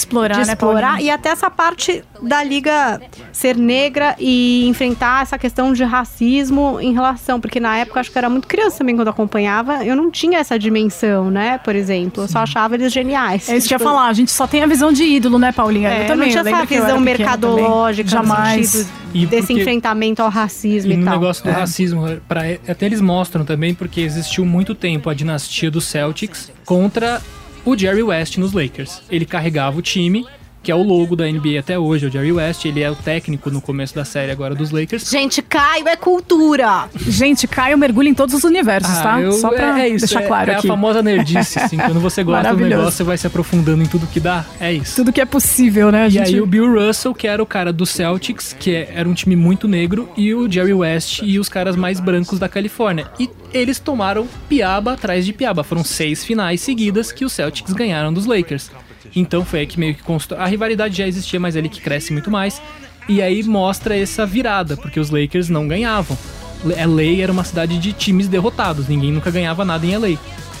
Speaker 3: Explorar,
Speaker 4: de
Speaker 3: né,
Speaker 4: explorar e até essa parte da liga ser negra e enfrentar essa questão de racismo em relação, porque na época eu acho que eu era muito criança também quando eu acompanhava, eu não tinha essa dimensão, né? Por exemplo, eu só achava eles geniais.
Speaker 3: É isso que eu ia
Speaker 4: Tipo,
Speaker 3: falar, a gente só tem a visão de ídolo, né, Paulinha?
Speaker 4: É,
Speaker 3: eu
Speaker 4: eu
Speaker 3: também.
Speaker 4: não tinha essa
Speaker 3: eu
Speaker 4: visão mercadológica
Speaker 3: também. Jamais.
Speaker 2: E
Speaker 4: desse
Speaker 2: porque-
Speaker 4: enfrentamento ao racismo
Speaker 2: E
Speaker 4: e,
Speaker 2: no
Speaker 4: tal.
Speaker 2: negócio do
Speaker 3: É.
Speaker 2: racismo, pra, até eles mostram também, porque existiu muito tempo a dinastia dos Celtics contra o Jerry West nos Lakers. Ele carregava o time, que é o logo da NBA até hoje, é o Jerry West. Ele é o técnico no começo da série agora dos Lakers.
Speaker 4: Gente, Caio é cultura!
Speaker 3: Gente, Caio mergulha em todos os universos, tá?
Speaker 2: Ah, eu-
Speaker 3: Só pra
Speaker 2: é, é isso,
Speaker 3: deixar
Speaker 2: é,
Speaker 3: claro
Speaker 2: é
Speaker 3: aqui.
Speaker 2: a famosa nerdice, assim. Quando você gosta do negócio, você vai se aprofundando em tudo que dá. É isso.
Speaker 3: Tudo que é possível, né? A
Speaker 2: E
Speaker 3: gente...
Speaker 2: aí o Bill Russell, que era o cara do Celtics, que é- era um time muito negro, e o Jerry West e os caras mais brancos da Califórnia. E eles tomaram piaba atrás de piaba. Foram seis finais seguidas que os Celtics ganharam dos Lakers. Então foi aí que meio que constru... A rivalidade já existia, mas é ali que cresce muito mais. E aí mostra essa virada, porque os Lakers não ganhavam. LA era uma cidade de times derrotados, ninguém nunca ganhava nada em LA.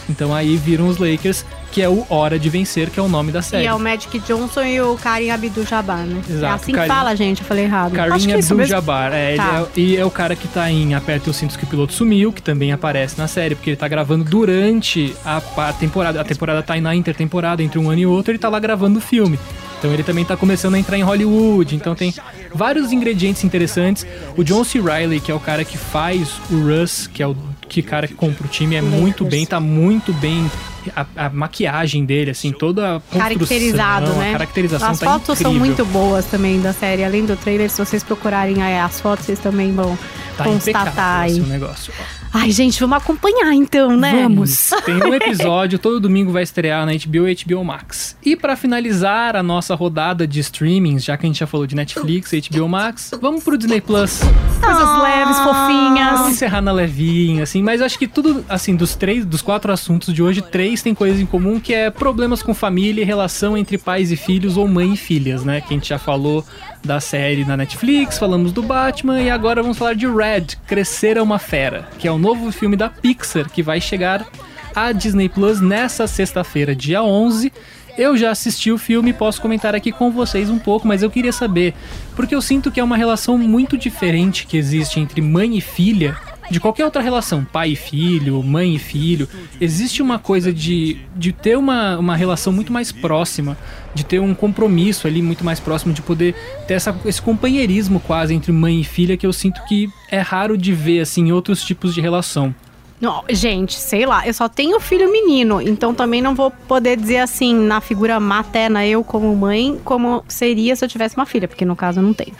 Speaker 2: Então aí viram os Lakers, que é o Hora de Vencer, que é o nome da série.
Speaker 4: E é o Magic Johnson e o Karim Abdul-Jabbar, né?
Speaker 2: Exato,
Speaker 4: é assim que fala, gente. Eu falei errado.
Speaker 2: Karim
Speaker 3: é.
Speaker 2: Abdul-Jabbar, é,
Speaker 4: Tá.
Speaker 2: é- e é o cara que tá em Aperta os Cintos que o Piloto Sumiu, que também aparece na série, porque ele tá gravando durante a, pa- temporada. A temporada tá aí na intertemporada, entre um ano e outro, ele tá lá gravando o filme. Então ele também tá começando a entrar em Hollywood, então tem vários ingredientes interessantes. O John C. Reilly, que é o cara que faz o Russ, que é o que cara que compra o time, é muito bem, tá muito bem. A, a maquiagem dele, assim, toda a
Speaker 4: caracterizado, né?
Speaker 2: a caracterização
Speaker 4: As
Speaker 2: tá
Speaker 4: fotos são
Speaker 2: incrível.
Speaker 4: muito boas também da série. Além do trailer, se vocês procurarem aí as fotos, vocês também vão
Speaker 2: Tá
Speaker 4: constatar aí.
Speaker 2: assim, negócio.
Speaker 4: Ai, gente, vamos acompanhar então, né?
Speaker 3: Vamos.
Speaker 2: Tem um episódio, todo domingo vai estrear na HBO e HBO Max. E pra finalizar a nossa rodada de streamings, já que a gente já falou de Netflix e HBO Max, vamos pro Disney Plus.
Speaker 3: Coisas leves,
Speaker 2: Vamos
Speaker 3: fofinhas.
Speaker 2: encerrar na levinha, assim, mas acho que tudo, assim, dos três, dos quatro assuntos de hoje, três tem coisas em comum, que é problemas com família e relação entre pais e filhos ou mãe e filhas, né? Que a gente já falou da série na Netflix, falamos do Batman e agora vamos falar de Red, Crescer é uma Fera, que é o novo filme da Pixar que vai chegar à Disney Plus nessa sexta-feira, dia 11. Eu já assisti o filme e posso comentar aqui com vocês um pouco, mas eu queria saber, porque eu sinto que é uma relação muito diferente que existe entre mãe e filha de qualquer outra relação, pai e filho, mãe e filho, existe uma coisa de, de ter uma, uma relação muito mais próxima, de ter um compromisso ali muito mais próximo, de poder ter essa, esse companheirismo quase entre mãe e filha que eu sinto que é raro de ver assim em outros tipos de relação.
Speaker 4: Não, gente, sei lá, eu só tenho filho menino, então também não vou poder dizer assim, na figura materna, eu como mãe, como seria se eu tivesse uma filha, porque no caso eu não tenho.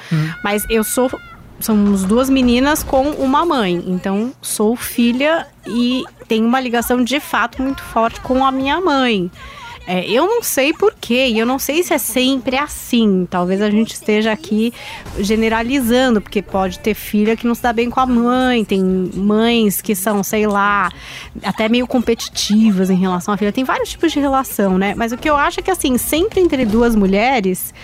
Speaker 4: Mas eu sou. Somos duas meninas com uma mãe, então sou filha e tenho uma ligação de fato muito forte com a minha mãe. É, eu não sei porquê, eu não sei se é sempre assim. Talvez a gente esteja aqui generalizando, porque pode ter filha que não se dá bem com a mãe, tem mães que são, sei lá, até meio competitivas em relação à filha. Tem vários tipos de relação, né? Mas o que eu acho é que, assim, sempre entre duas mulheres,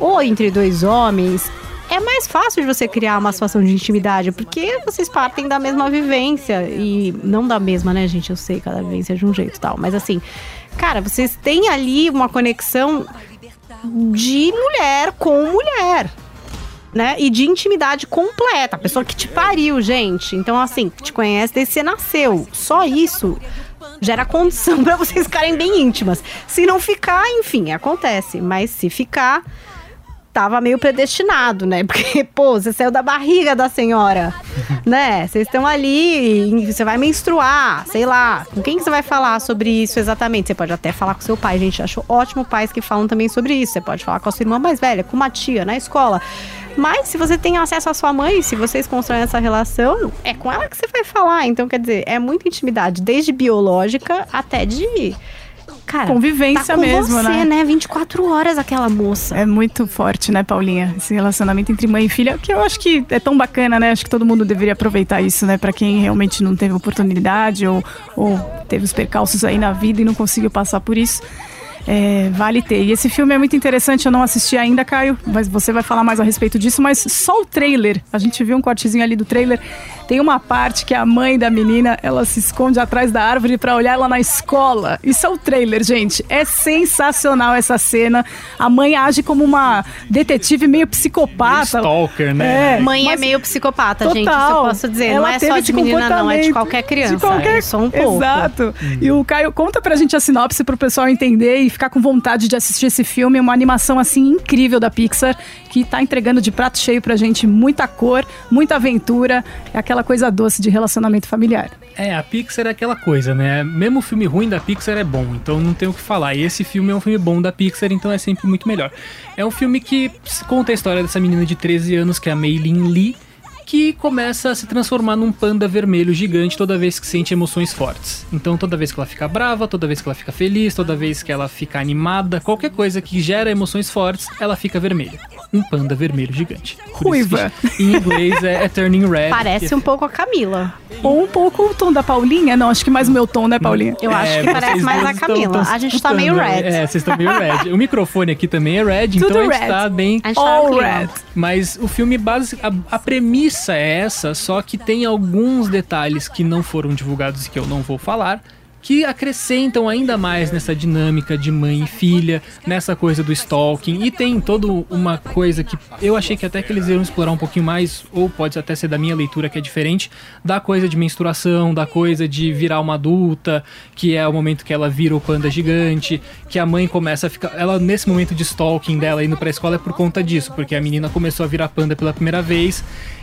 Speaker 4: ou entre dois homens, é mais fácil de você criar uma situação de intimidade, porque vocês partem da mesma vivência. E não da mesma, né, gente? Eu sei, cada vivência é de um jeito e tal. Mas assim, cara, vocês têm ali uma conexão de mulher com mulher. Né? E de intimidade completa. A pessoa que te pariu, gente. Então, assim, te conhece desde que você nasceu. Só isso gera condição para vocês ficarem bem íntimas. Se não ficar, enfim, acontece. Mas se ficar, tava meio predestinado, né? Porque, pô, você saiu da barriga da senhora, né? Vocês estão ali, você vai menstruar, sei lá. Com quem que você vai falar sobre isso exatamente? Você pode até falar com seu pai, gente. Acho ótimo pais que falam também sobre isso. Você pode falar com a sua irmã mais velha, com uma tia, na escola. Mas se você tem acesso à sua mãe, se vocês constroem essa relação, é com ela que você vai falar. Então, quer dizer, é muita intimidade, desde biológica até de. Cara,
Speaker 3: Convivência
Speaker 4: tá
Speaker 3: mesmo,
Speaker 4: você,
Speaker 3: né?
Speaker 4: né? 24 horas aquela moça.
Speaker 3: É muito forte, né, Paulinha? Esse relacionamento entre mãe e filha, que eu acho que é tão bacana, né? Acho que todo mundo deveria aproveitar isso, né? Pra quem realmente não teve oportunidade ou, ou teve os percalços aí na vida e não conseguiu passar por isso. É, vale ter. E esse filme é muito interessante, eu não assisti ainda, Caio, mas você vai falar mais a respeito disso, mas só o trailer, a gente viu um cortezinho ali do trailer, tem uma parte que a mãe da menina, ela se esconde atrás da árvore para olhar ela na escola. Isso é o trailer, gente. É sensacional essa cena. A mãe age como uma detetive meio psicopata.
Speaker 2: Stalker, né?
Speaker 3: É,
Speaker 4: Mãe é
Speaker 3: mas-
Speaker 4: meio psicopata, gente. Isso eu
Speaker 3: Total.
Speaker 4: posso dizer.
Speaker 3: Ela
Speaker 4: não é só de menina, não. É de qualquer criança.
Speaker 3: De qualquer...
Speaker 4: É só um pouco.
Speaker 3: Exato. E o Caio, conta pra gente a sinopse pro pessoal entender e ficar com vontade de assistir esse filme. Uma animação, assim, incrível da Pixar, que tá entregando de prato cheio pra gente muita cor, muita aventura. É aquela coisa doce de relacionamento familiar.
Speaker 2: É, a Pixar é aquela coisa, né? Mesmo o filme ruim da Pixar é bom, então não tem o que falar. E esse filme é um filme bom da Pixar, então é sempre muito melhor. É um filme que conta a história dessa menina de 13 anos, que é a Meilin Lee, que começa a se transformar num panda vermelho gigante toda vez que sente emoções fortes. Então, toda vez que ela fica brava, toda vez que ela fica feliz, toda vez que ela fica animada, qualquer coisa que gera emoções fortes, ela fica vermelha. Um panda vermelho gigante. Por
Speaker 3: Ruiva.
Speaker 2: em inglês é, é Turning Red.
Speaker 4: Parece
Speaker 2: que-
Speaker 4: um pouco a Camila.
Speaker 3: Ou um pouco o tom da Paulinha. Não, acho que mais o meu tom, né, Paulinha?
Speaker 4: Eu acho
Speaker 2: É,
Speaker 4: que parece mais a
Speaker 2: estão-
Speaker 4: Camila.
Speaker 2: estão
Speaker 4: a gente tá meio red.
Speaker 2: É, vocês estão meio red. O microfone aqui também é red,
Speaker 3: Tudo
Speaker 2: então a gente
Speaker 3: red.
Speaker 2: tá bem
Speaker 4: A gente tá
Speaker 3: All red.
Speaker 2: mas o filme base, a, a premissa é essa, só que tem alguns detalhes que não foram divulgados e que eu não vou falar, que acrescentam ainda mais nessa dinâmica de mãe e filha, nessa coisa do stalking, e tem toda uma coisa que eu achei que até que eles iam explorar um pouquinho mais, ou pode até ser da minha leitura que é diferente, da coisa de menstruação, da coisa de virar uma adulta, que é o momento que ela vira o panda gigante, que a mãe começa a ficar. Ela, nesse momento de stalking dela indo pra escola, é por conta disso, porque a menina começou a virar panda pela primeira vez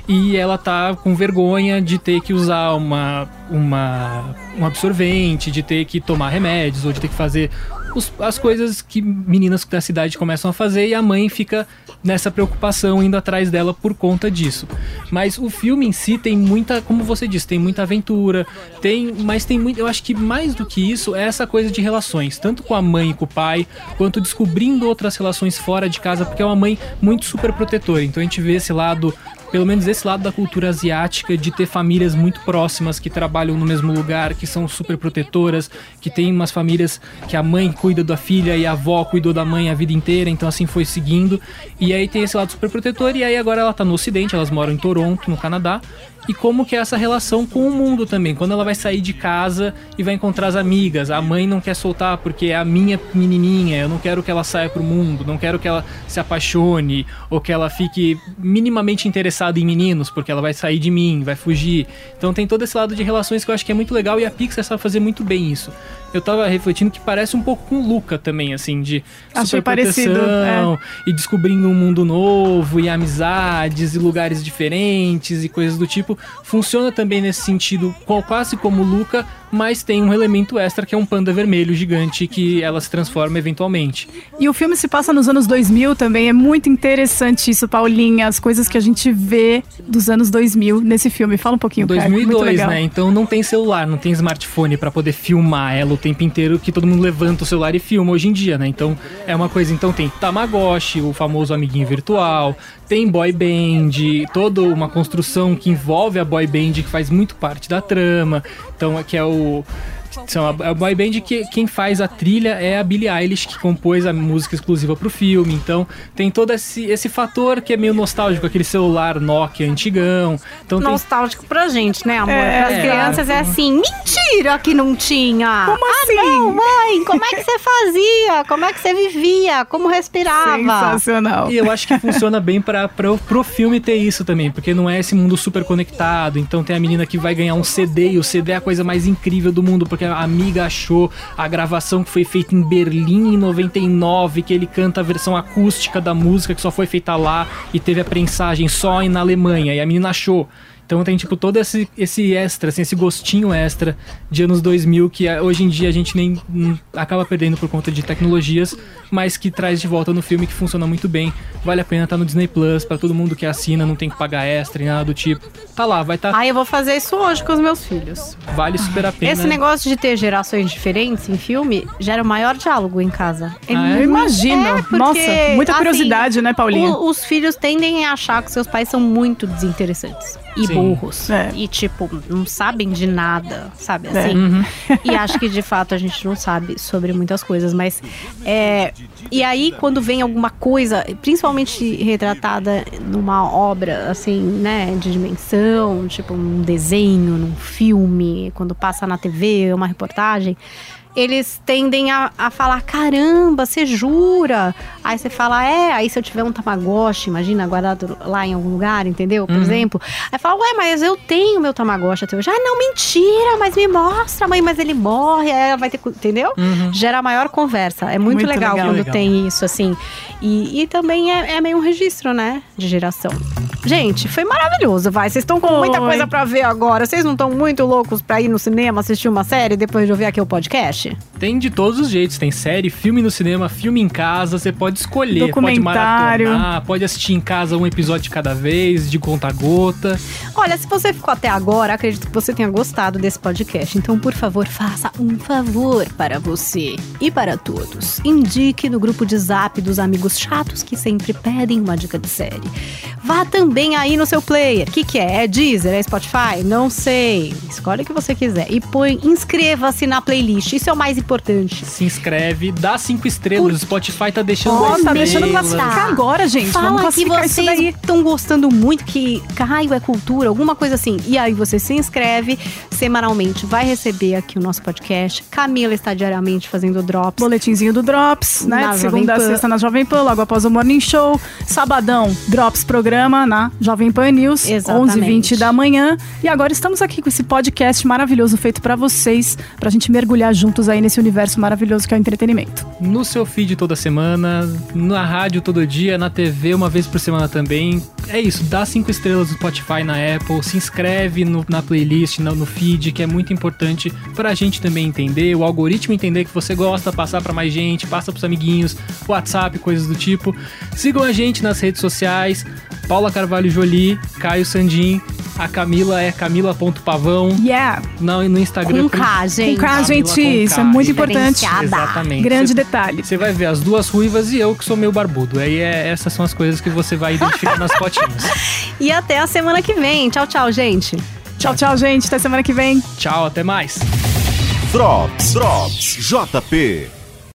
Speaker 2: e ela tá com vergonha de ter que usar uma, uma um absorvente, de ter que tomar remédios ou de ter que fazer os- as coisas que meninas da cidade começam a fazer e a mãe fica nessa preocupação indo atrás dela por conta disso. Mas o filme em si tem muita, como você disse, tem muita aventura, tem, mas tem muito, eu acho que mais do que isso é essa coisa de relações, tanto com a mãe e com o pai, quanto descobrindo outras relações fora de casa, porque é uma mãe muito super protetora. Então a gente vê esse lado pelo menos esse lado da cultura asiática de ter famílias muito próximas que trabalham no mesmo lugar, que são super protetoras, que tem umas famílias que a mãe cuida da filha e a avó cuidou da mãe a vida inteira, então assim foi seguindo. E aí tem esse lado super protetor e aí agora ela tá no ocidente, elas moram em Toronto, no Canadá. E como que é essa relação com o mundo também. Quando ela vai sair de casa e vai encontrar as amigas, a mãe não quer soltar porque é a minha menininha, eu não quero que ela saia pro mundo, não quero que ela se apaixone ou que ela fique minimamente interessada em meninos, porque ela vai sair de mim, vai fugir. Então tem todo esse lado de relações que eu acho que é muito legal e a Pixar sabe fazer muito bem isso. Eu tava refletindo que parece um pouco com Luca também, assim, de
Speaker 3: Achei parecido, é.
Speaker 2: e descobrindo um mundo novo e amizades e lugares diferentes e coisas do tipo. Funciona também nesse sentido, quase como Luca, mas tem um elemento extra que é um panda vermelho gigante que ela se transforma eventualmente.
Speaker 3: E o filme se passa nos anos 2000 também, é muito interessante isso, Paulinha, as coisas que a gente vê dos anos 2000 nesse filme. Fala um pouquinho,
Speaker 2: 2002,
Speaker 3: cara,
Speaker 2: né? Então não tem celular, não tem smartphone para poder filmar ela o tempo inteiro que todo mundo levanta o celular e filma hoje em dia, né? Então é uma coisa, então tem Tamagotchi, o famoso amiguinho virtual, tem boy band, toda uma construção que envolve a boy band que faz muito parte da trama. Então, que é o são a, a boy band que quem faz a trilha é a Billie Eilish, que compôs a música exclusiva pro filme. Então tem todo esse, esse fator que é meio nostálgico, aquele celular Nokia antigão. Então,
Speaker 4: nostálgico
Speaker 2: tem...
Speaker 4: pra gente, né, amor? É, As crianças é, é assim, mentira que não tinha.
Speaker 3: Como
Speaker 4: ah,
Speaker 3: assim?
Speaker 4: Não, mãe, como é que você fazia? Como é que você vivia? Como respirava?
Speaker 3: Sensacional.
Speaker 2: E eu acho que funciona bem pra, pra, pro filme ter isso também, porque não é esse mundo super conectado. Então tem a menina que vai ganhar um CD e o CD é a coisa mais incrível do mundo, porque a amiga achou a gravação que foi feita em Berlim em 99, que ele canta a versão acústica da música que só foi feita lá e teve a prensagem só na Alemanha. E a menina achou. Então tem, tipo, todo esse, esse extra, assim, esse gostinho extra de anos 2000 que eh, hoje em dia a gente nem, nem acaba perdendo por conta de tecnologias, mas que traz de volta no filme que funciona muito bem. Vale a pena estar tá no Disney Plus para todo mundo que assina, não tem que pagar extra e nada do tipo. Tá lá, vai estar. Tá...
Speaker 4: Ah, eu vou fazer isso hoje com os meus filhos.
Speaker 2: Vale super a pena.
Speaker 4: Esse negócio de ter gerações diferentes em filme gera o maior diálogo em casa.
Speaker 3: É ah? Eu imagino. É porque, Nossa, muita assim, curiosidade, assim, né, Paulinha?
Speaker 4: O, os filhos tendem a achar que seus pais são muito desinteressantes e Sim. Burros. É. E, tipo, não sabem de nada, sabe? É. Assim. É. Uhum. E acho que de fato a gente não sabe sobre muitas coisas. Mas. É, e aí, quando vem alguma coisa, principalmente retratada numa obra, assim, né, de dimensão, tipo um desenho, num filme, quando passa na TV, uma reportagem eles tendem a, a falar: caramba, você jura? Aí você fala: é, aí se eu tiver um Tamagotchi, imagina, guardado lá em algum lugar, entendeu? Por uhum. exemplo. Aí fala: ué, mas eu tenho meu Tamagotchi até hoje. Ah, não, mentira, mas me mostra, mãe, mas ele morre, aí ela vai ter. Entendeu? Uhum. Gera maior conversa. É muito, muito legal, legal, quando legal. tem isso, assim. E, e também é, é meio um registro, né, de geração. Gente, foi maravilhoso, vai. Vocês estão com muita coisa para ver agora. Vocês não estão muito loucos para ir no cinema assistir uma série depois de ouvir aqui o podcast?
Speaker 2: Tem de todos os jeitos. Tem série, filme no cinema, filme em casa. Você pode escolher.
Speaker 3: Documentário.
Speaker 2: Pode maratonar, pode assistir em casa um episódio de cada vez, de conta-gota.
Speaker 4: Olha, se você ficou até agora, acredito que você tenha gostado desse podcast. Então, por favor, faça um favor para você e para todos. Indique no grupo de zap dos amigos chatos que sempre pedem uma dica de série. Vá também aí no seu player. O que, que é? É Deezer? É Spotify? Não sei. Escolhe o que você quiser. E põe, inscreva-se na playlist. Isso é o mais importante.
Speaker 2: Se inscreve, dá cinco estrelas. O Spotify tá deixando
Speaker 3: oh, tá deixando classificar agora, gente.
Speaker 4: Fala
Speaker 3: Vamos classificar
Speaker 4: que vocês estão gostando muito, que Caio é cultura, alguma coisa assim. E aí você se inscreve semanalmente, vai receber aqui o nosso podcast. Camila está diariamente fazendo drops.
Speaker 3: Boletinzinho do Drops, né? Na segunda a sexta na Jovem Pan, logo após o Morning Show. Sabadão, Drops programa na Jovem Pan News, 11h20 da manhã. E agora estamos aqui com esse podcast maravilhoso feito para vocês, pra gente mergulhar juntos aí nesse universo maravilhoso que é o entretenimento.
Speaker 2: No seu feed toda semana, na rádio todo dia, na TV uma vez por semana também. É isso, dá cinco estrelas no Spotify, na Apple, se inscreve no, na playlist, no, no feed, que é muito importante pra gente também entender, o algoritmo entender que você gosta, passar para mais gente, passa pros amiguinhos, WhatsApp, coisas do tipo. Sigam a gente nas redes sociais, Paula Carvalho Jolie, Caio Sandim, a Camila é camila.pavão.
Speaker 3: Yeah.
Speaker 2: Não, no Instagram.
Speaker 4: Com K, gente.
Speaker 3: Com K, gente. Isso é muito importante.
Speaker 2: Exatamente.
Speaker 3: Grande
Speaker 2: você,
Speaker 3: detalhe.
Speaker 2: Você vai ver as duas ruivas e eu que sou meio barbudo. Aí é, essas são as coisas que você vai identificar nas fotinhas.
Speaker 4: E até a semana que vem. Tchau, tchau, gente.
Speaker 3: Tchau, tchau, gente. Até semana que vem.
Speaker 2: Tchau, até mais.
Speaker 1: Drops, Drops, JP.